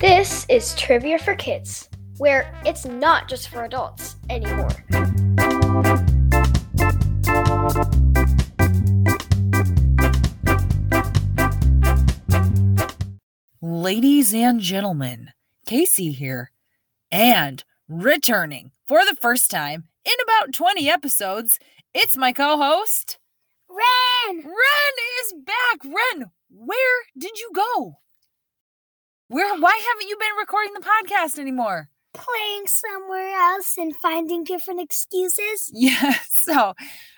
This is Trivia for Kids, where it's not just for adults anymore. Ladies and gentlemen, Casey here, and returning for the first time in about 20 episodes, it's my co host, Ren! Ren is back. Ren, where did you go? Where why haven't you been recording the podcast anymore? Playing somewhere else and finding different excuses. Yeah, so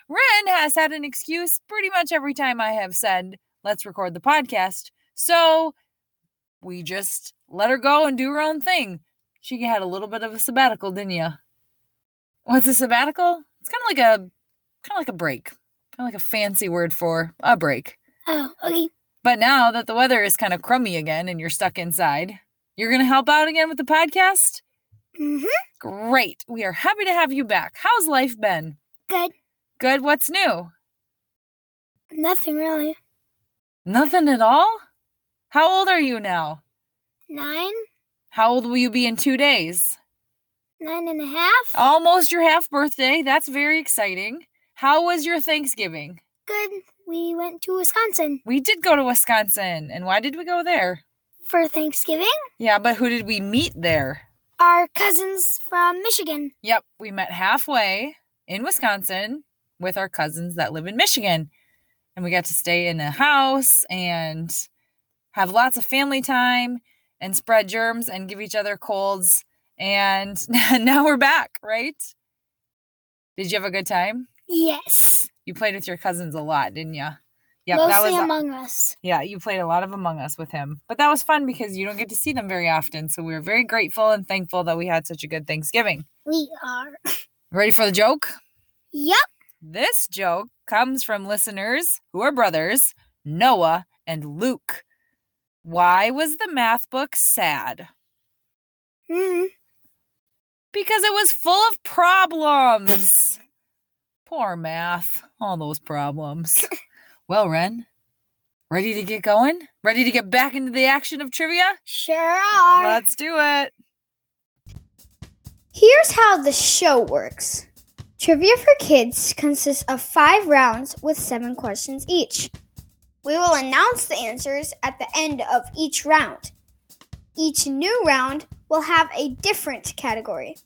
Ren has had an excuse pretty much every time I have said, let's record the podcast. So we just let her go and do her own thing. She had a little bit of a sabbatical, didn't you? What's a sabbatical? It's kind of like a kind of like a break. Kind of like a fancy word for a break. Oh, okay. But now that the weather is kind of crummy again and you're stuck inside, you're going to help out again with the podcast? Mm-hmm. Great. We are happy to have you back. How's life been? Good. Good. What's new? Nothing really. Nothing at all? How old are you now? Nine? How old will you be in two days? Nine and a half? Almost your half birthday. That's very exciting. How was your Thanksgiving? Good. We went to Wisconsin We did go to Wisconsin. And why did we go there? for Thanksgiving. Yeah, but who did we meet there? Our cousins from Michigan. Yep, we met halfway in Wisconsin with our cousins that live in Michigan. And we got to stay in a house and have lots of family time and spread germs and give each other colds. And now we're back, right? Did you have a good time? Yes. You played with your cousins a lot, didn't you? Yep, Mostly that was Among Us. yeah, you played a lot of Among Us with him. But that was fun because you don't get to see them very often. So we were very grateful and thankful that we had such a good Thanksgiving. We are. Ready for the joke? Yep. This joke comes from listeners who are brothers, Noah and Luke. Why was the math book sad? hmm Because it was full of problems. Poor math. All those problems. well, Ren, ready to get going? Ready to get back into the action of trivia? Sure are. Let's do it. Here's how the show works Trivia for Kids consists of five rounds with seven questions each. We will announce the answers at the end of each round. Each new round will have a different category.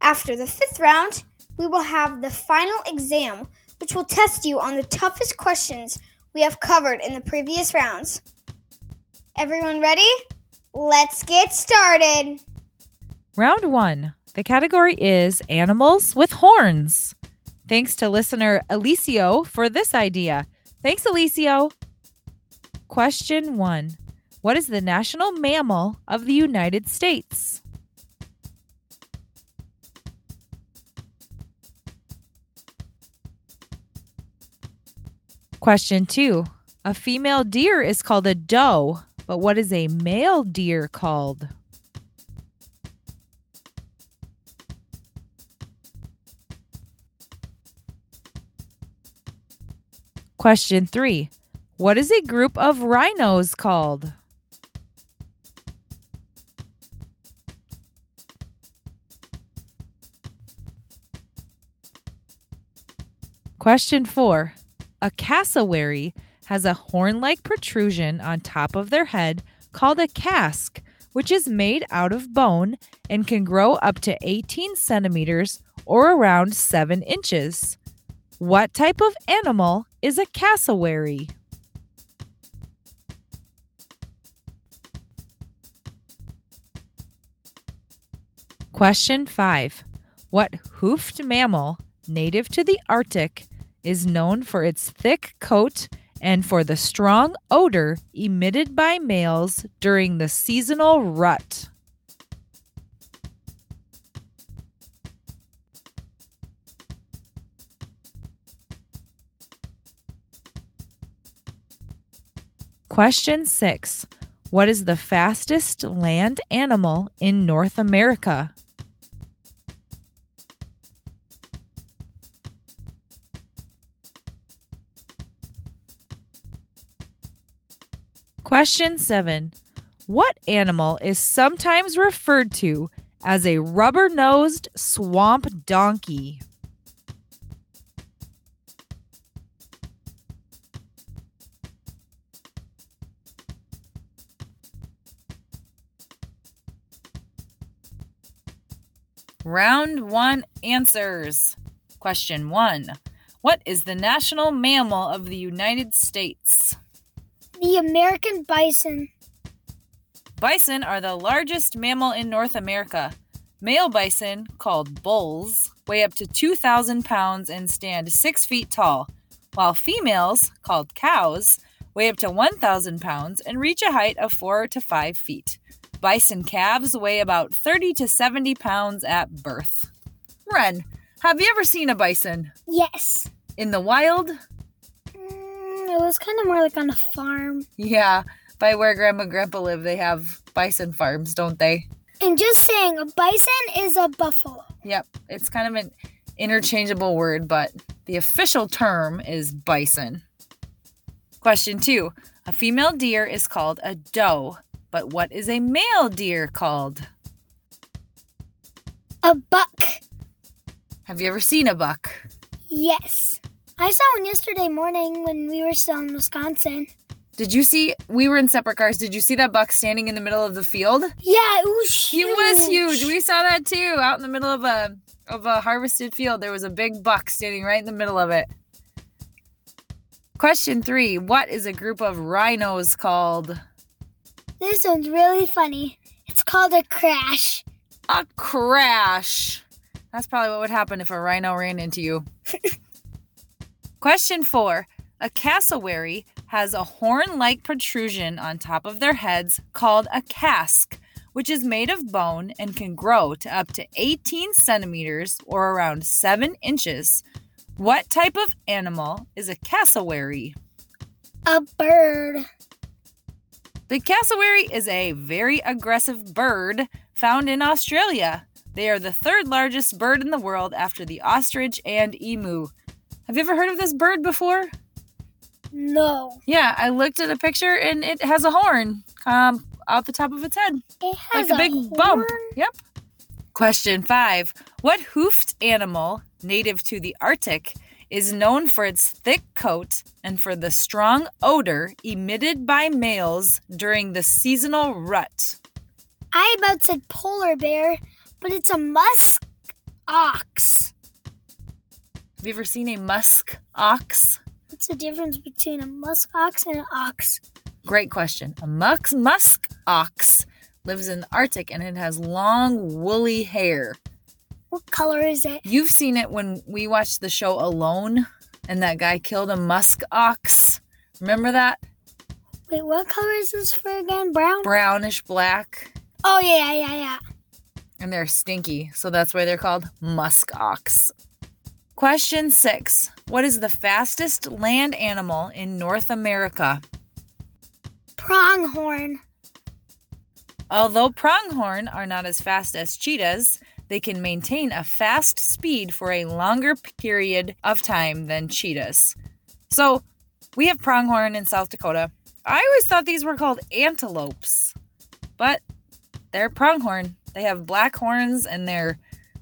After the fifth round, we will have the final exam, which will test you on the toughest questions we have covered in the previous rounds. Everyone ready? Let's get started. Round one. The category is animals with horns. Thanks to listener Alicio for this idea. Thanks, Alicio. Question one What is the national mammal of the United States? Question two A female deer is called a doe, but what is a male deer called? Question three What is a group of rhinos called? Question four A cassowary has a horn like protrusion on top of their head called a casque, which is made out of bone and can grow up to 18 centimeters or around 7 inches. What type of animal is a cassowary? Question 5. What hoofed mammal, native to the Arctic, is known for its thick coat and for the strong odor emitted by males during the seasonal rut? Question 6. What is the fastest land animal in North America? Question seven What animal is sometimes referred to as a rubber nosed swamp donkey? Round one answers. Question one What is the national mammal of the United States? The American bison. Bison are the largest mammal in North America. Male bison, called bulls, weigh up to 2,000 pounds and stand 6 feet tall, while females, called cows, weigh up to 1,000 pounds and reach a height of 4 to 5 feet. Bison calves weigh about 30 to 70 pounds at birth. Ren, have you ever seen a bison? Yes. In the wild? It was kind of more like on a farm. Yeah, by where Grandma and Grandpa live, they have bison farms, don't they? And just saying, a bison is a buffalo. Yep, it's kind of an interchangeable word, but the official term is bison. Question two A female deer is called a doe, but what is a male deer called? A buck. Have you ever seen a buck? Yes. I saw one yesterday morning when we were still in Wisconsin. Did you see? We were in separate cars. Did you see that buck standing in the middle of the field? Yeah, it was He huge. was huge. We saw that too, out in the middle of a of a harvested field. There was a big buck standing right in the middle of it. Question three: What is a group of rhinos called? This one's really funny. It's called a crash. A crash. That's probably what would happen if a rhino ran into you. Question four: A cassowary has a horn-like protrusion on top of their heads called a casque, which is made of bone and can grow to up to 18 centimeters or around 7 inches. What type of animal is a cassowary? A bird. The cassowary is a very aggressive bird found in Australia. They are the third largest bird in the world after the ostrich and emu. Have you ever heard of this bird before? No. Yeah, I looked at a picture and it has a horn um, out the top of its head. It has like a big bump. Yep. Question five What hoofed animal, native to the Arctic, is known for its thick coat and for the strong odor emitted by males during the seasonal rut? I about said polar bear, but it's a musk ox. Have you ever seen a musk ox? What's the difference between a musk ox and an ox? Great question. A musk, musk ox lives in the Arctic and it has long, woolly hair. What color is it? You've seen it when we watched the show Alone and that guy killed a musk ox. Remember that? Wait, what color is this for again? Brown? Brownish black. Oh yeah, yeah, yeah. And they're stinky, so that's why they're called musk ox. Question six What is the fastest land animal in North America? Pronghorn. Although pronghorn are not as fast as cheetahs, they can maintain a fast speed for a longer period of time than cheetahs. So, we have pronghorn in South Dakota. I always thought these were called antelopes, but they're pronghorn. They have black horns and they're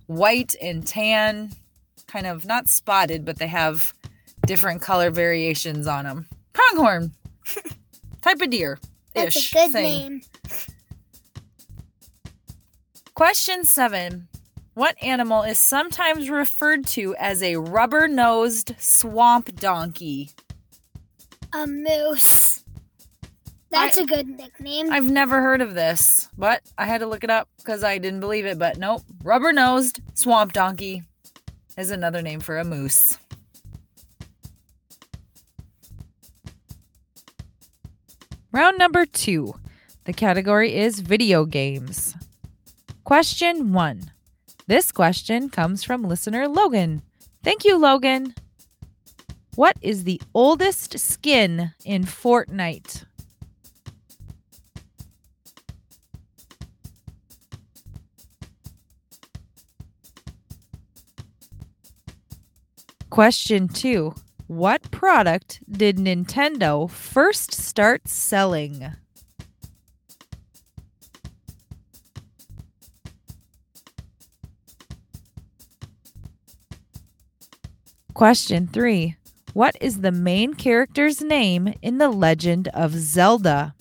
white and tan, kind of not spotted, but they have different color variations on them. Pronghorn, type of deer. That's a good thing. name. Question seven. What animal is sometimes referred to as a rubber nosed swamp donkey? A moose. That's a good nickname. I've never heard of this, but I had to look it up because I didn't believe it. But nope, rubber nosed swamp donkey is another name for a moose. Round number two. The category is video games. Question one. This question comes from listener Logan. Thank you, Logan. What is the oldest skin in Fortnite? Question two. What product did Nintendo first start selling? Question 3. What is the main character's name in The Legend of Zelda?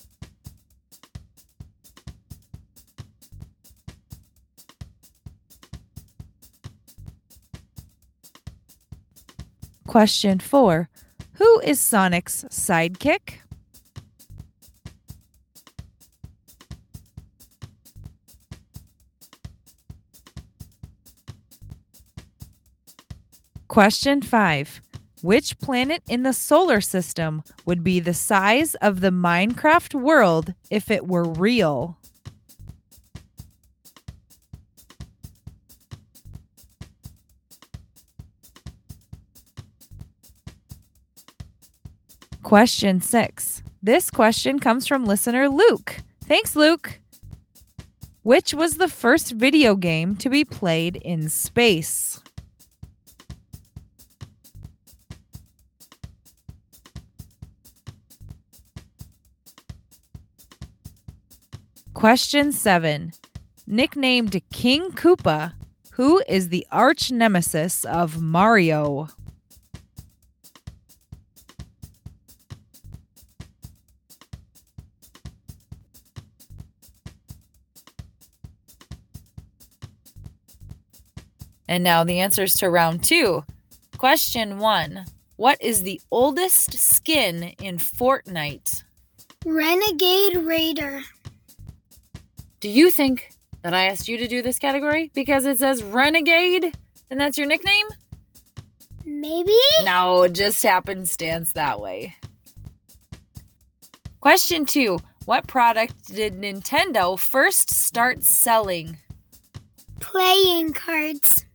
Question 4. Who is Sonic's sidekick? Question 5. Which planet in the solar system would be the size of the Minecraft world if it were real? Question 6. This question comes from listener Luke. Thanks, Luke. Which was the first video game to be played in space? Question 7. Nicknamed King Koopa, who is the arch nemesis of Mario? And now the answers to round two. Question one What is the oldest skin in Fortnite? Renegade Raider. Do you think that I asked you to do this category because it says Renegade and that's your nickname? Maybe? No, it just happenstance that way. Question two What product did Nintendo first start selling? Playing cards.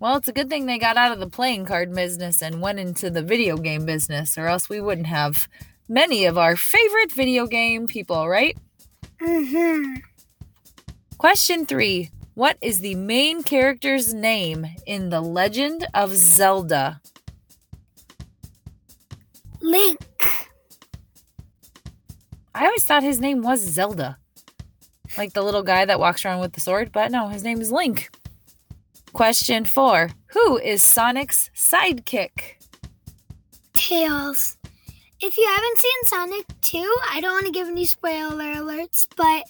Well, it's a good thing they got out of the playing card business and went into the video game business, or else we wouldn't have many of our favorite video game people, right? Mm-hmm. Question three What is the main character's name in The Legend of Zelda? Link. I always thought his name was Zelda. Like the little guy that walks around with the sword, but no, his name is Link. Question four Who is Sonic's sidekick? Tails. If you haven't seen Sonic 2, I don't want to give any spoiler alerts, but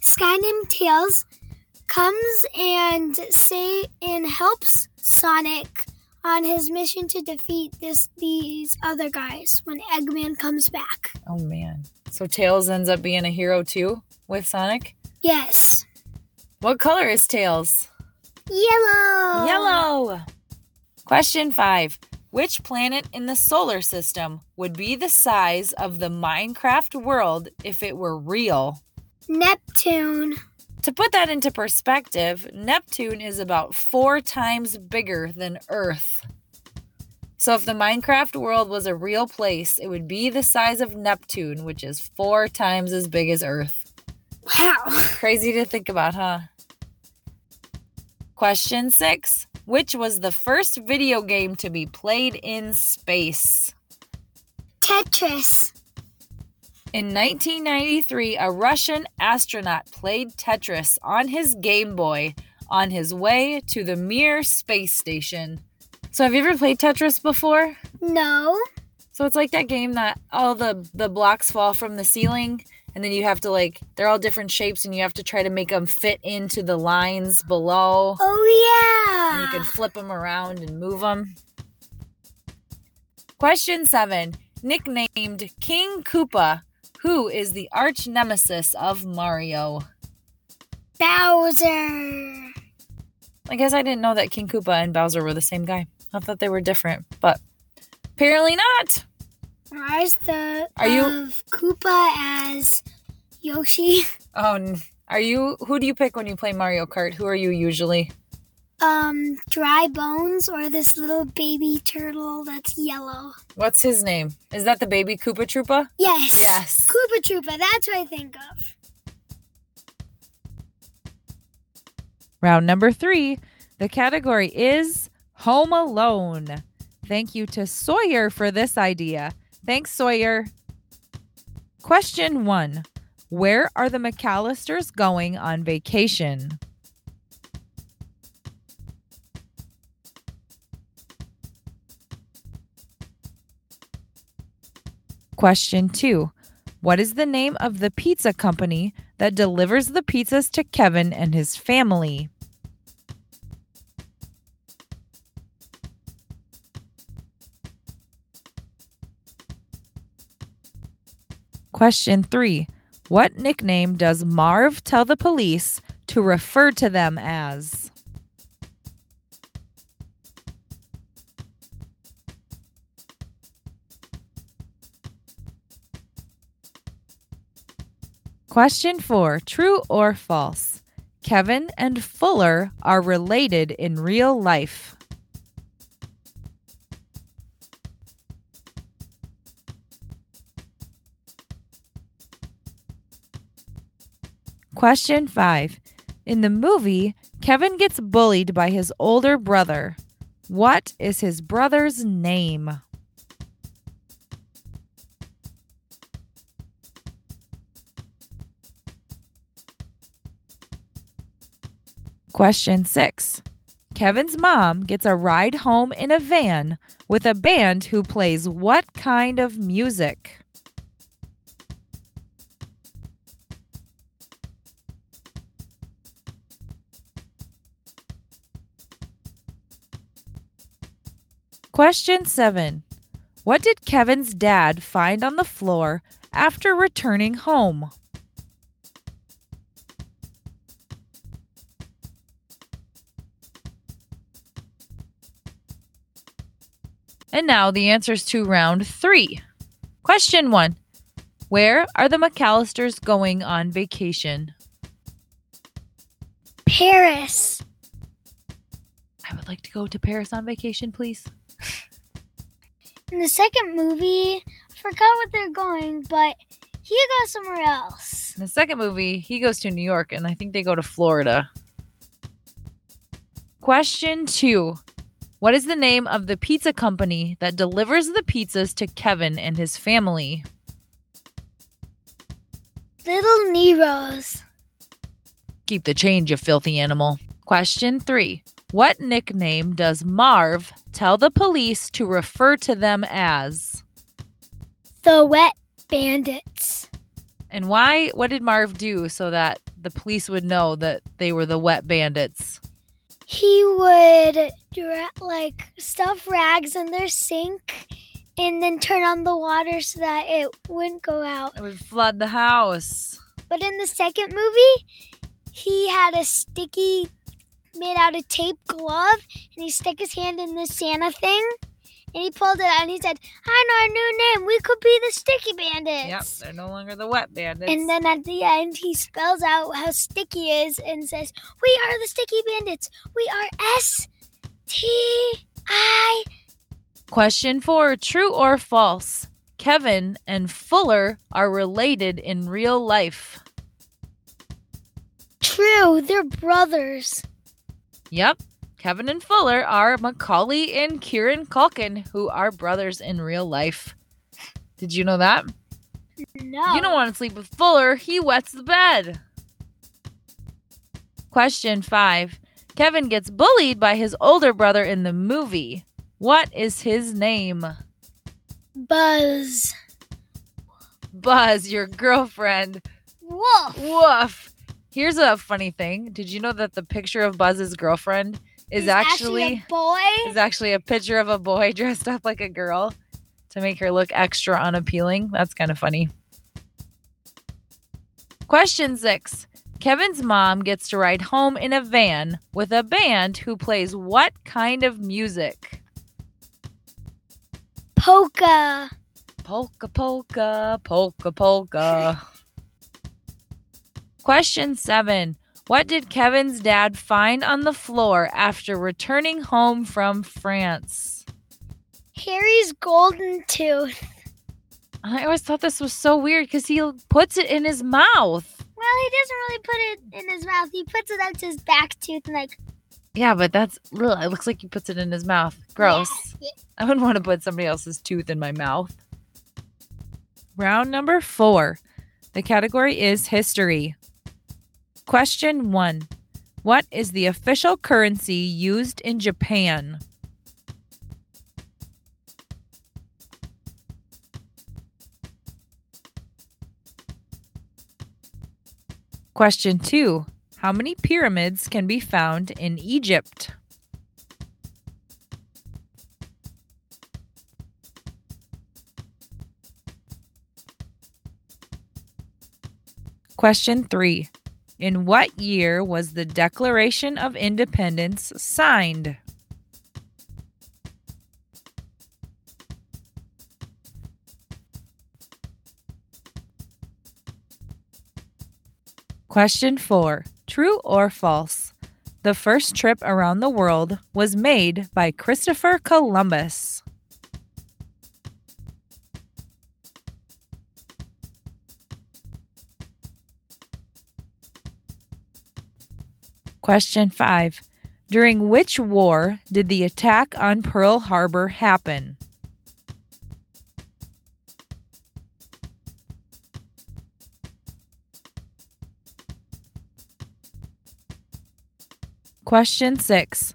this guy named Tails comes and say and helps Sonic on his mission to defeat this these other guys when Eggman comes back. Oh man. So Tails ends up being a hero too with Sonic? Yes. What color is Tails? Yellow. Yellow. Question five. Which planet in the solar system would be the size of the Minecraft world if it were real? Neptune. To put that into perspective, Neptune is about four times bigger than Earth. So, if the Minecraft world was a real place, it would be the size of Neptune, which is four times as big as Earth. Wow. Crazy to think about, huh? Question six Which was the first video game to be played in space? Tetris. In 1993, a Russian astronaut played Tetris on his Game Boy on his way to the Mir space station. So, have you ever played Tetris before? No. So it's like that game that all the the blocks fall from the ceiling and then you have to like they're all different shapes and you have to try to make them fit into the lines below. Oh And you can flip them around and move them. Question 7. Nicknamed King Koopa, who is the arch nemesis of Mario? Bowser. I guess I didn't know that King Koopa and Bowser were the same guy. I thought they were different, but apparently not. Where's the Are you- of Koopa as Yoshi? Oh, n- are you who do you pick when you play Mario Kart? Who are you usually? Um, Dry Bones or this little baby turtle that's yellow? What's his name? Is that the baby Koopa Troopa? Yes. Yes. Koopa Troopa. That's what I think of. Round number three. The category is Home Alone. thank you to Sawyer for this idea. Thanks, Sawyer. Question one Where are the McAllisters going on vacation? Question two What is the name of the pizza company that delivers the pizzas to Kevin and his family? Question three What nickname does Marv tell the police to refer to them as? Question four True or false? Kevin and Fuller are related in real life. Question five. In the movie, Kevin gets bullied by his older brother. What is his brother's name? Question six. Kevin's mom gets a ride home in a van with a band who plays what kind of music? Question 7. What did Kevin's dad find on the floor after returning home? And now the answers to round three. Question one Where are the McAllisters going on vacation? Paris. I would like to go to Paris on vacation, please. In the second movie, I forgot what they're going, but he goes somewhere else. In the second movie, he goes to New York, and I think they go to Florida. Question two What is the name of the pizza company that delivers the pizzas to Kevin and his family? Little Nero's. Keep the change, you filthy animal. Question three What nickname does Marv tell the police to refer to them as? The Wet Bandits. And why? What did Marv do so that the police would know that they were the wet bandits? He would like stuff rags in their sink and then turn on the water so that it wouldn't go out. It would flood the house. But in the second movie, he had a sticky made out of tape glove and he stuck his hand in the Santa thing and he pulled it out and he said, I know our new name. We could be the Sticky Bandits. Yep, they're no longer the wet bandits. And then at the end, he spells out how sticky is and says, We are the Sticky Bandits. We are S T I. Question four True or false? Kevin and Fuller are related in real life. True, they're brothers. Yep. Kevin and Fuller are Macaulay and Kieran Culkin, who are brothers in real life. Did you know that? No. You don't want to sleep with Fuller, he wets the bed. Question five Kevin gets bullied by his older brother in the movie. What is his name? Buzz. Buzz, your girlfriend. Woof. Woof. Here's a funny thing. Did you know that the picture of Buzz's girlfriend is He's actually, a boy. is actually a picture of a boy dressed up like a girl to make her look extra unappealing? That's kind of funny. Question 6. Kevin's mom gets to ride home in a van with a band who plays what kind of music? Polka. Polka, polka, polka, polka. Question seven. What did Kevin's dad find on the floor after returning home from France? Harry's golden tooth. I always thought this was so weird because he puts it in his mouth. Well, he doesn't really put it in his mouth. He puts it up to his back tooth and like Yeah, but that's ugh, it looks like he puts it in his mouth. Gross. Yeah. I wouldn't want to put somebody else's tooth in my mouth. Round number four. The category is history. Question one What is the official currency used in Japan? Question two How many pyramids can be found in Egypt? Question three In what year was the Declaration of Independence signed? Question four True or false? The first trip around the world was made by Christopher Columbus. Question 5. During which war did the attack on Pearl Harbor happen? Question 6.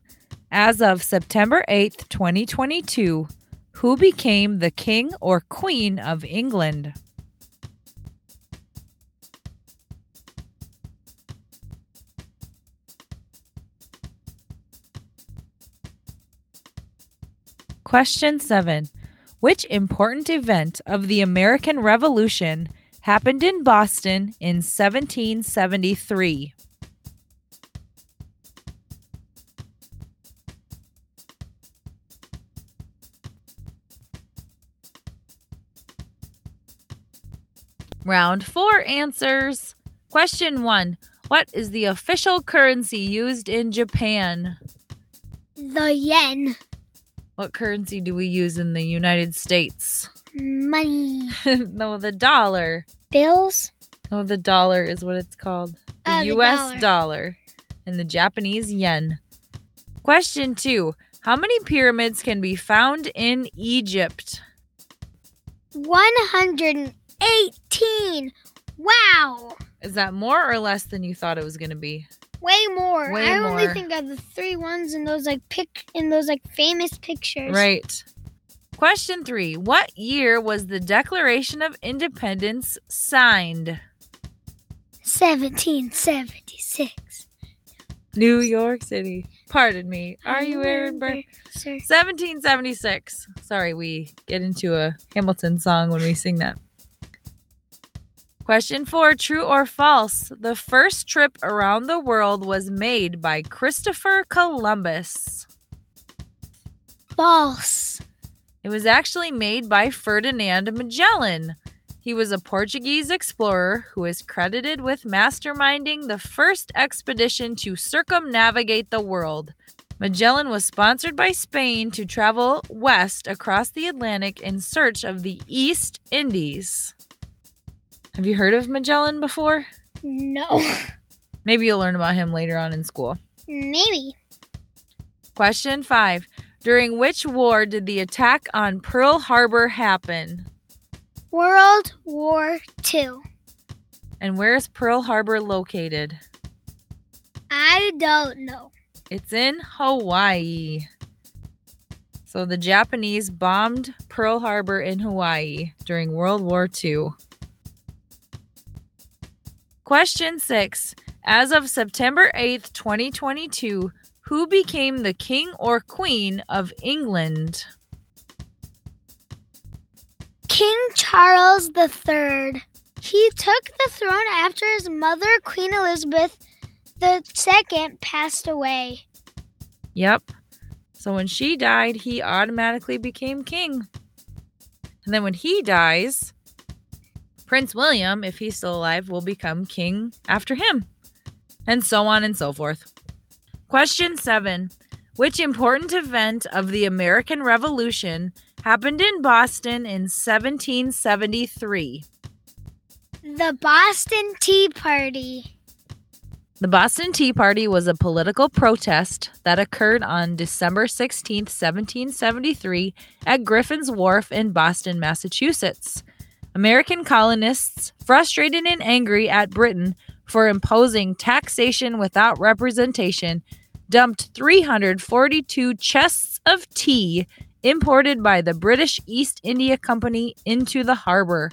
As of September 8th, 2022, who became the King or Queen of England? Question 7. Which important event of the American Revolution happened in Boston in 1773? Round 4 answers. Question 1. What is the official currency used in Japan? The yen. What currency do we use in the United States? Money. no, the dollar. Bills. Oh, the dollar is what it's called. The Oh, the US dollar. dollar. and the Japanese yen. Question 2. How many pyramids can be found in Egypt? 118. Wow. Is that more or less than you thought it was going to be? Way more. Way I only think of the three ones in those like pic in those like famous pictures. Right. Question 3. What year was the Declaration of Independence signed? 1776. New York City. Pardon me. Are you Aaron Burr? 1776. Sorry, we get into a Hamilton song when we sing that. Question four True or false? The first trip around the world was made by Christopher Columbus. False. It was actually made by Ferdinand Magellan. He was a Portuguese explorer who is credited with masterminding the first expedition to circumnavigate the world. Magellan was sponsored by Spain to travel west across the Atlantic in search of the East Indies. Have you heard of Magellan before? No. Oh. Maybe you'll learn about him later on in school. Maybe. Question 5. During which war did the attack on Pearl Harbor happen? World War Two. And where is Pearl Harbor located? I don't know. It's in Hawaii. So the Japanese bombed Pearl Harbor in Hawaii during World War II. Question 6. As of September 8th, 2022, who became the King or Queen of England? King Charles III. He took the throne after his mother, Queen Elizabeth II, passed away. Yep. So when she died, he automatically became king. And then when he dies, Prince William, if he's still alive, will become king after him. And so on and so forth. Question seven Which important event of the American Revolution happened in Boston in 1773? The Boston Tea Party. The Boston Tea Party was a political protest that occurred on December 16, 1773, at Griffin's Wharf in Boston, Massachusetts. American colonists, frustrated and angry at Britain for imposing taxation without representation, dumped 342 chests of tea imported by the British East India Company into the harbor.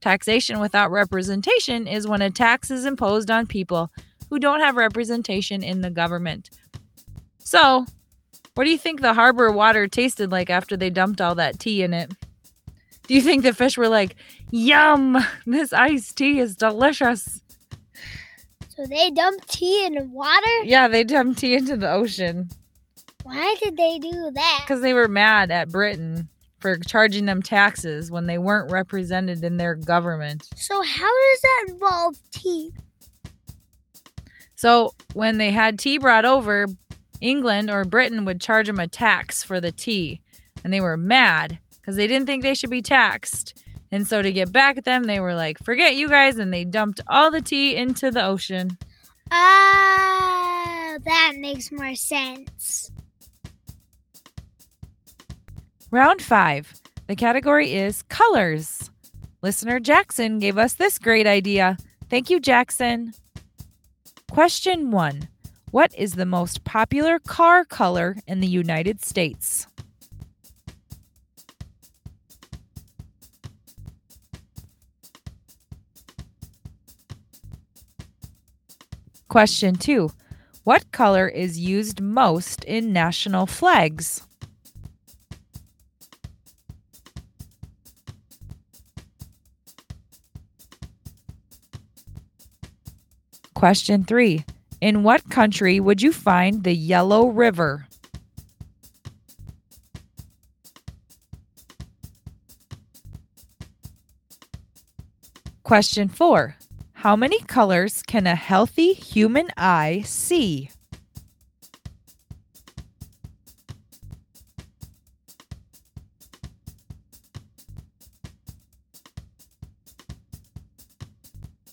Taxation without representation is when a tax is imposed on people who don't have representation in the government. So, what do you think the harbor water tasted like after they dumped all that tea in it? Do you think the fish were like, yum, this iced tea is delicious? So they dumped tea in the water? Yeah, they dumped tea into the ocean Why did they do that? because they were mad at Britain for charging them taxes when they weren't represented in their government. So how does that involve tea? So when they had tea brought over, England or Britain would charge them a tax for the tea. And they were mad because they didn't think they should be taxed. And so to get back at them, they were like, forget you guys. And they dumped all the tea into the ocean. Ah, that makes more sense. Round five. The category is colors. Listener Jackson gave us this great idea. Thank you, Jackson. Question one What is the most popular car color in the United States? Question two What color is used most in national flags? Question three In what country would you find the Yellow River? Question four How many colors can a healthy human eye see?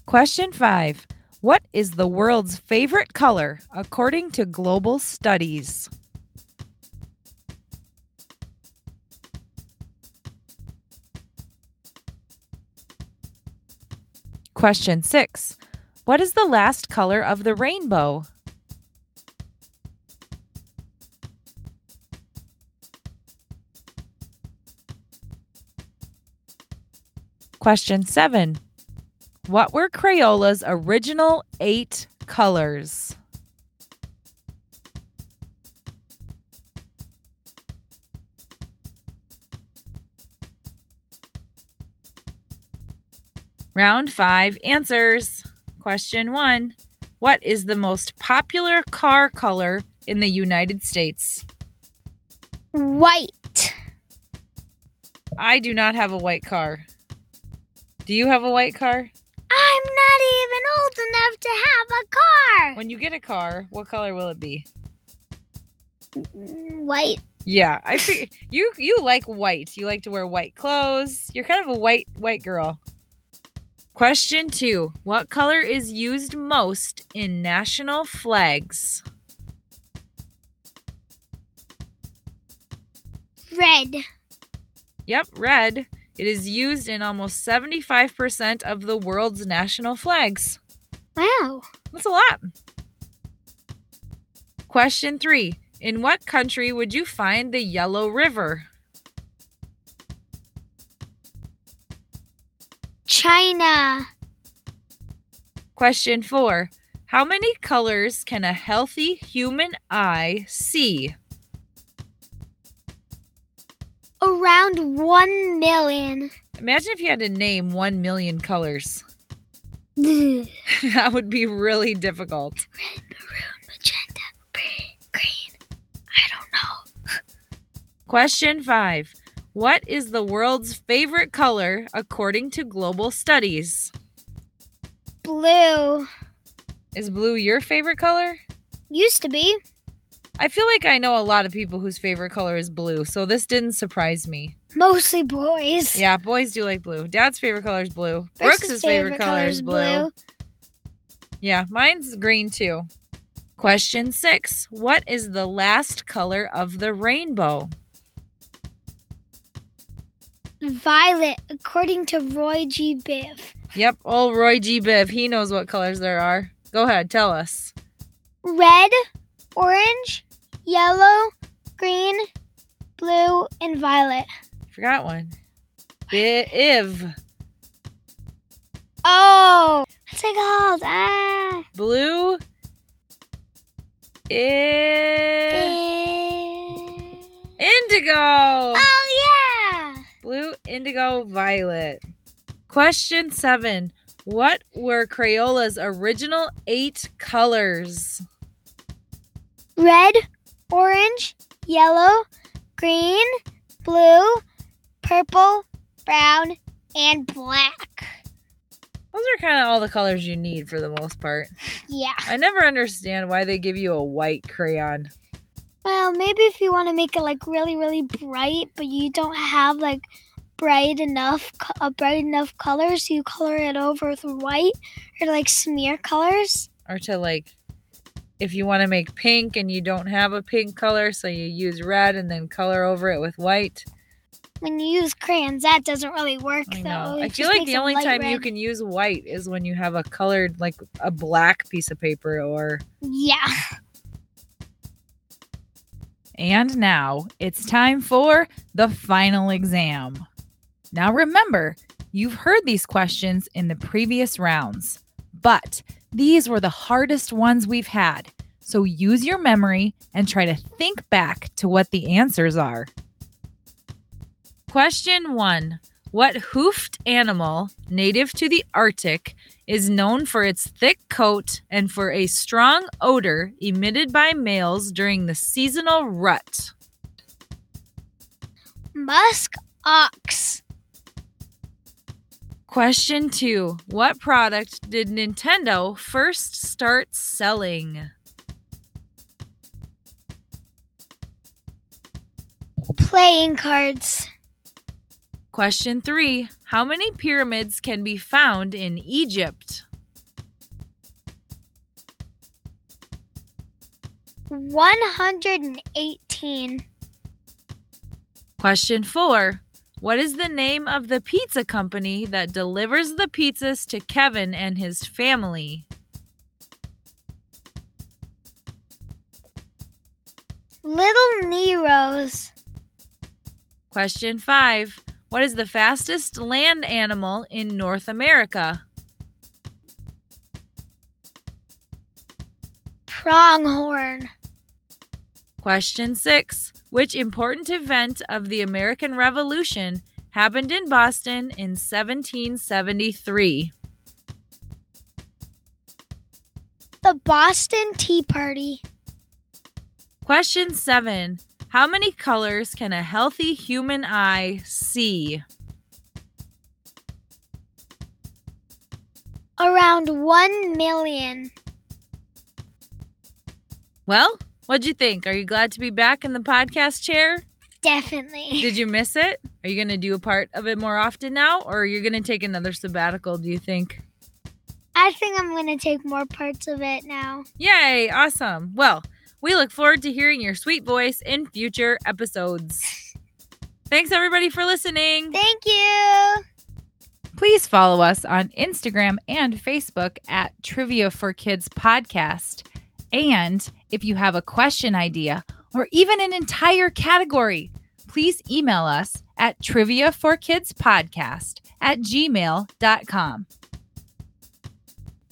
Question five What is the world's favorite color according to global studies? Question six What is the last color of the rainbow? Question seven What were Crayola's original eight colors? Round five answers. Question one What is the most popular car color in the United States? White. I do not have a white car. Do you have a white car? I'm not even old enough to have a car. When you get a car, what color will it be? White. Yeah, I see. You you like white. You like to wear white clothes. You're kind of a white white girl. Question 2. What color is used most in national flags? Red. Yep, red. It is used in almost 75% of the world's national flags. Wow. That's a lot. Question 3. In what country would you find the Yellow River? China. Question 4. How many colors can a healthy human eye see? Around 1 million. Imagine if you had to name 1 million colors. That would be really difficult. Red, maroon, magenta, green. I don't know. Question 5. What is the world's favorite color according to global studies? Blue. Is blue your favorite color? Used to be. I feel like I know a lot of people whose favorite color is blue, so this didn't surprise me. Mostly boys. Yeah, boys do like blue. Dad's favorite color is blue. Brooks's favorite, color is blue. Yeah, mine's green too. Question six What is the last color of the rainbow? Violet, according to Roy G. Biv. Yep, old Roy G. Biv. He knows what colors there are. Go ahead, tell us. Red, orange, yellow, green, blue, and violet. Forgot one. Biv. Oh, what's it called? Ah. Blue. I- Indigo. Oh, yeah. Blue, indigo, violet. Question seven. What were Crayola's original eight colors? Red, orange, yellow, green, blue, purple, brown, and black. Those are kind of all the colors you need for the most part. Yeah. I never understand why they give you a white crayon. Well, maybe if you want to make it like really, really bright, but you don't have like bright enough, a bright enough color, so you color it over with white or like smear colors. Or to like, if you want to make pink and you don't have a pink color, so you use red and then color over it with white. When you use crayons, that doesn't really work I though. It I feel like the only time you can use white is when you have a colored, like a black piece of paper or. Yeah. And now it's time for the final exam. Now remember, you've heard these questions in the previous rounds, but these were the hardest ones we've had. So use your memory and try to think back to what the answers are. Question one What hoofed animal native to the Arctic is known for its thick coat and for a strong odor emitted by males during the seasonal rut? Musk ox. Question two What product did Nintendo first start selling? Playing cards. Question three How many pyramids can be found in Egypt? 118. Question four What is the name of the pizza company that delivers the pizzas to Kevin and his family? Little Nero's. Question five What is the fastest land animal in North America? Pronghorn. Question six Which important event of the American Revolution happened in Boston in 1773? The Boston Tea Party. Question seven How many colors can a healthy human eye see? Around 1 million. Well, what'd you think? Are you glad to be back in the podcast chair? Definitely. Did you miss it? Are you going to do a part of it more often now, or are you going to take another sabbatical, do you think? I think I'm going to take more parts of it now. Yay, awesome. Well, we look forward to hearing your sweet voice in future episodes. Thanks, everybody, for listening. Thank you. Please follow us on Instagram and Facebook at Trivia for Kids Podcast. And if you have a question idea or even an entire category, please email us at trivia for kids podcast at gmail.com.